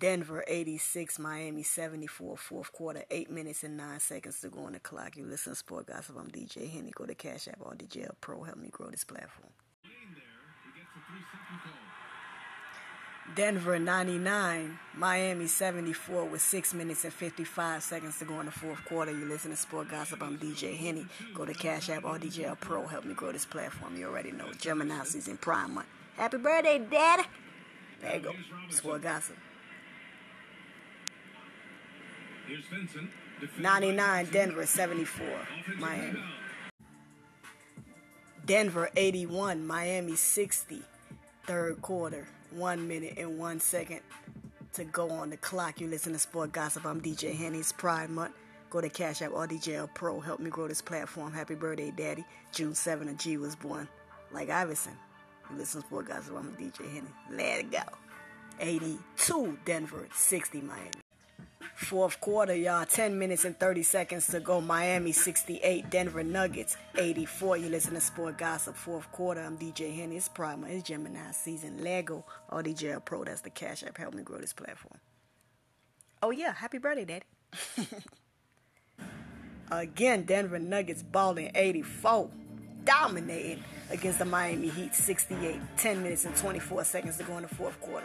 Denver 86, Miami 74, fourth quarter, 8 minutes and 9 seconds to go on the clock. You listen to Sport Gossip. I'm DJ Henny. Go to Cash App or DJL Pro. Help me grow this platform. Denver 99, Miami 74 with 6 minutes and 55 seconds to go in the fourth quarter. You listen to Sport Gossip. I'm DJ Henny. Go to Cash App or DJL Pro. Help me grow this platform. You already know. Gemini season prime month. Happy birthday, Daddy. There you go. Sport Gossip. 99, Denver 74, Miami. Denver 81, Miami 60, third quarter, one minute and one second to go on the clock. You listen to Sport Gossip. I'm DJ Henny's Pride Month. Go to Cash App or DJL Pro. Help me grow this platform. Happy birthday, Daddy. June 7th, a G was born. Like Iverson. You listen to Sport Gossip. I'm DJ Henny. Let it go. 82, Denver 60, Miami. Fourth quarter, y'all. 10 minutes and 30 seconds to go. Miami 68, Denver Nuggets 84. You listen to Sport Gossip. Fourth quarter, I'm DJ Henny. It's Prime. It's Gemini season. Lego or DJ Pro. That's the cash app. Help me grow this platform. Oh, yeah. Happy birthday, Daddy. Again, Denver Nuggets balling 84. Dominating against the Miami Heat 68. 10 minutes and 24 seconds to go in the fourth quarter.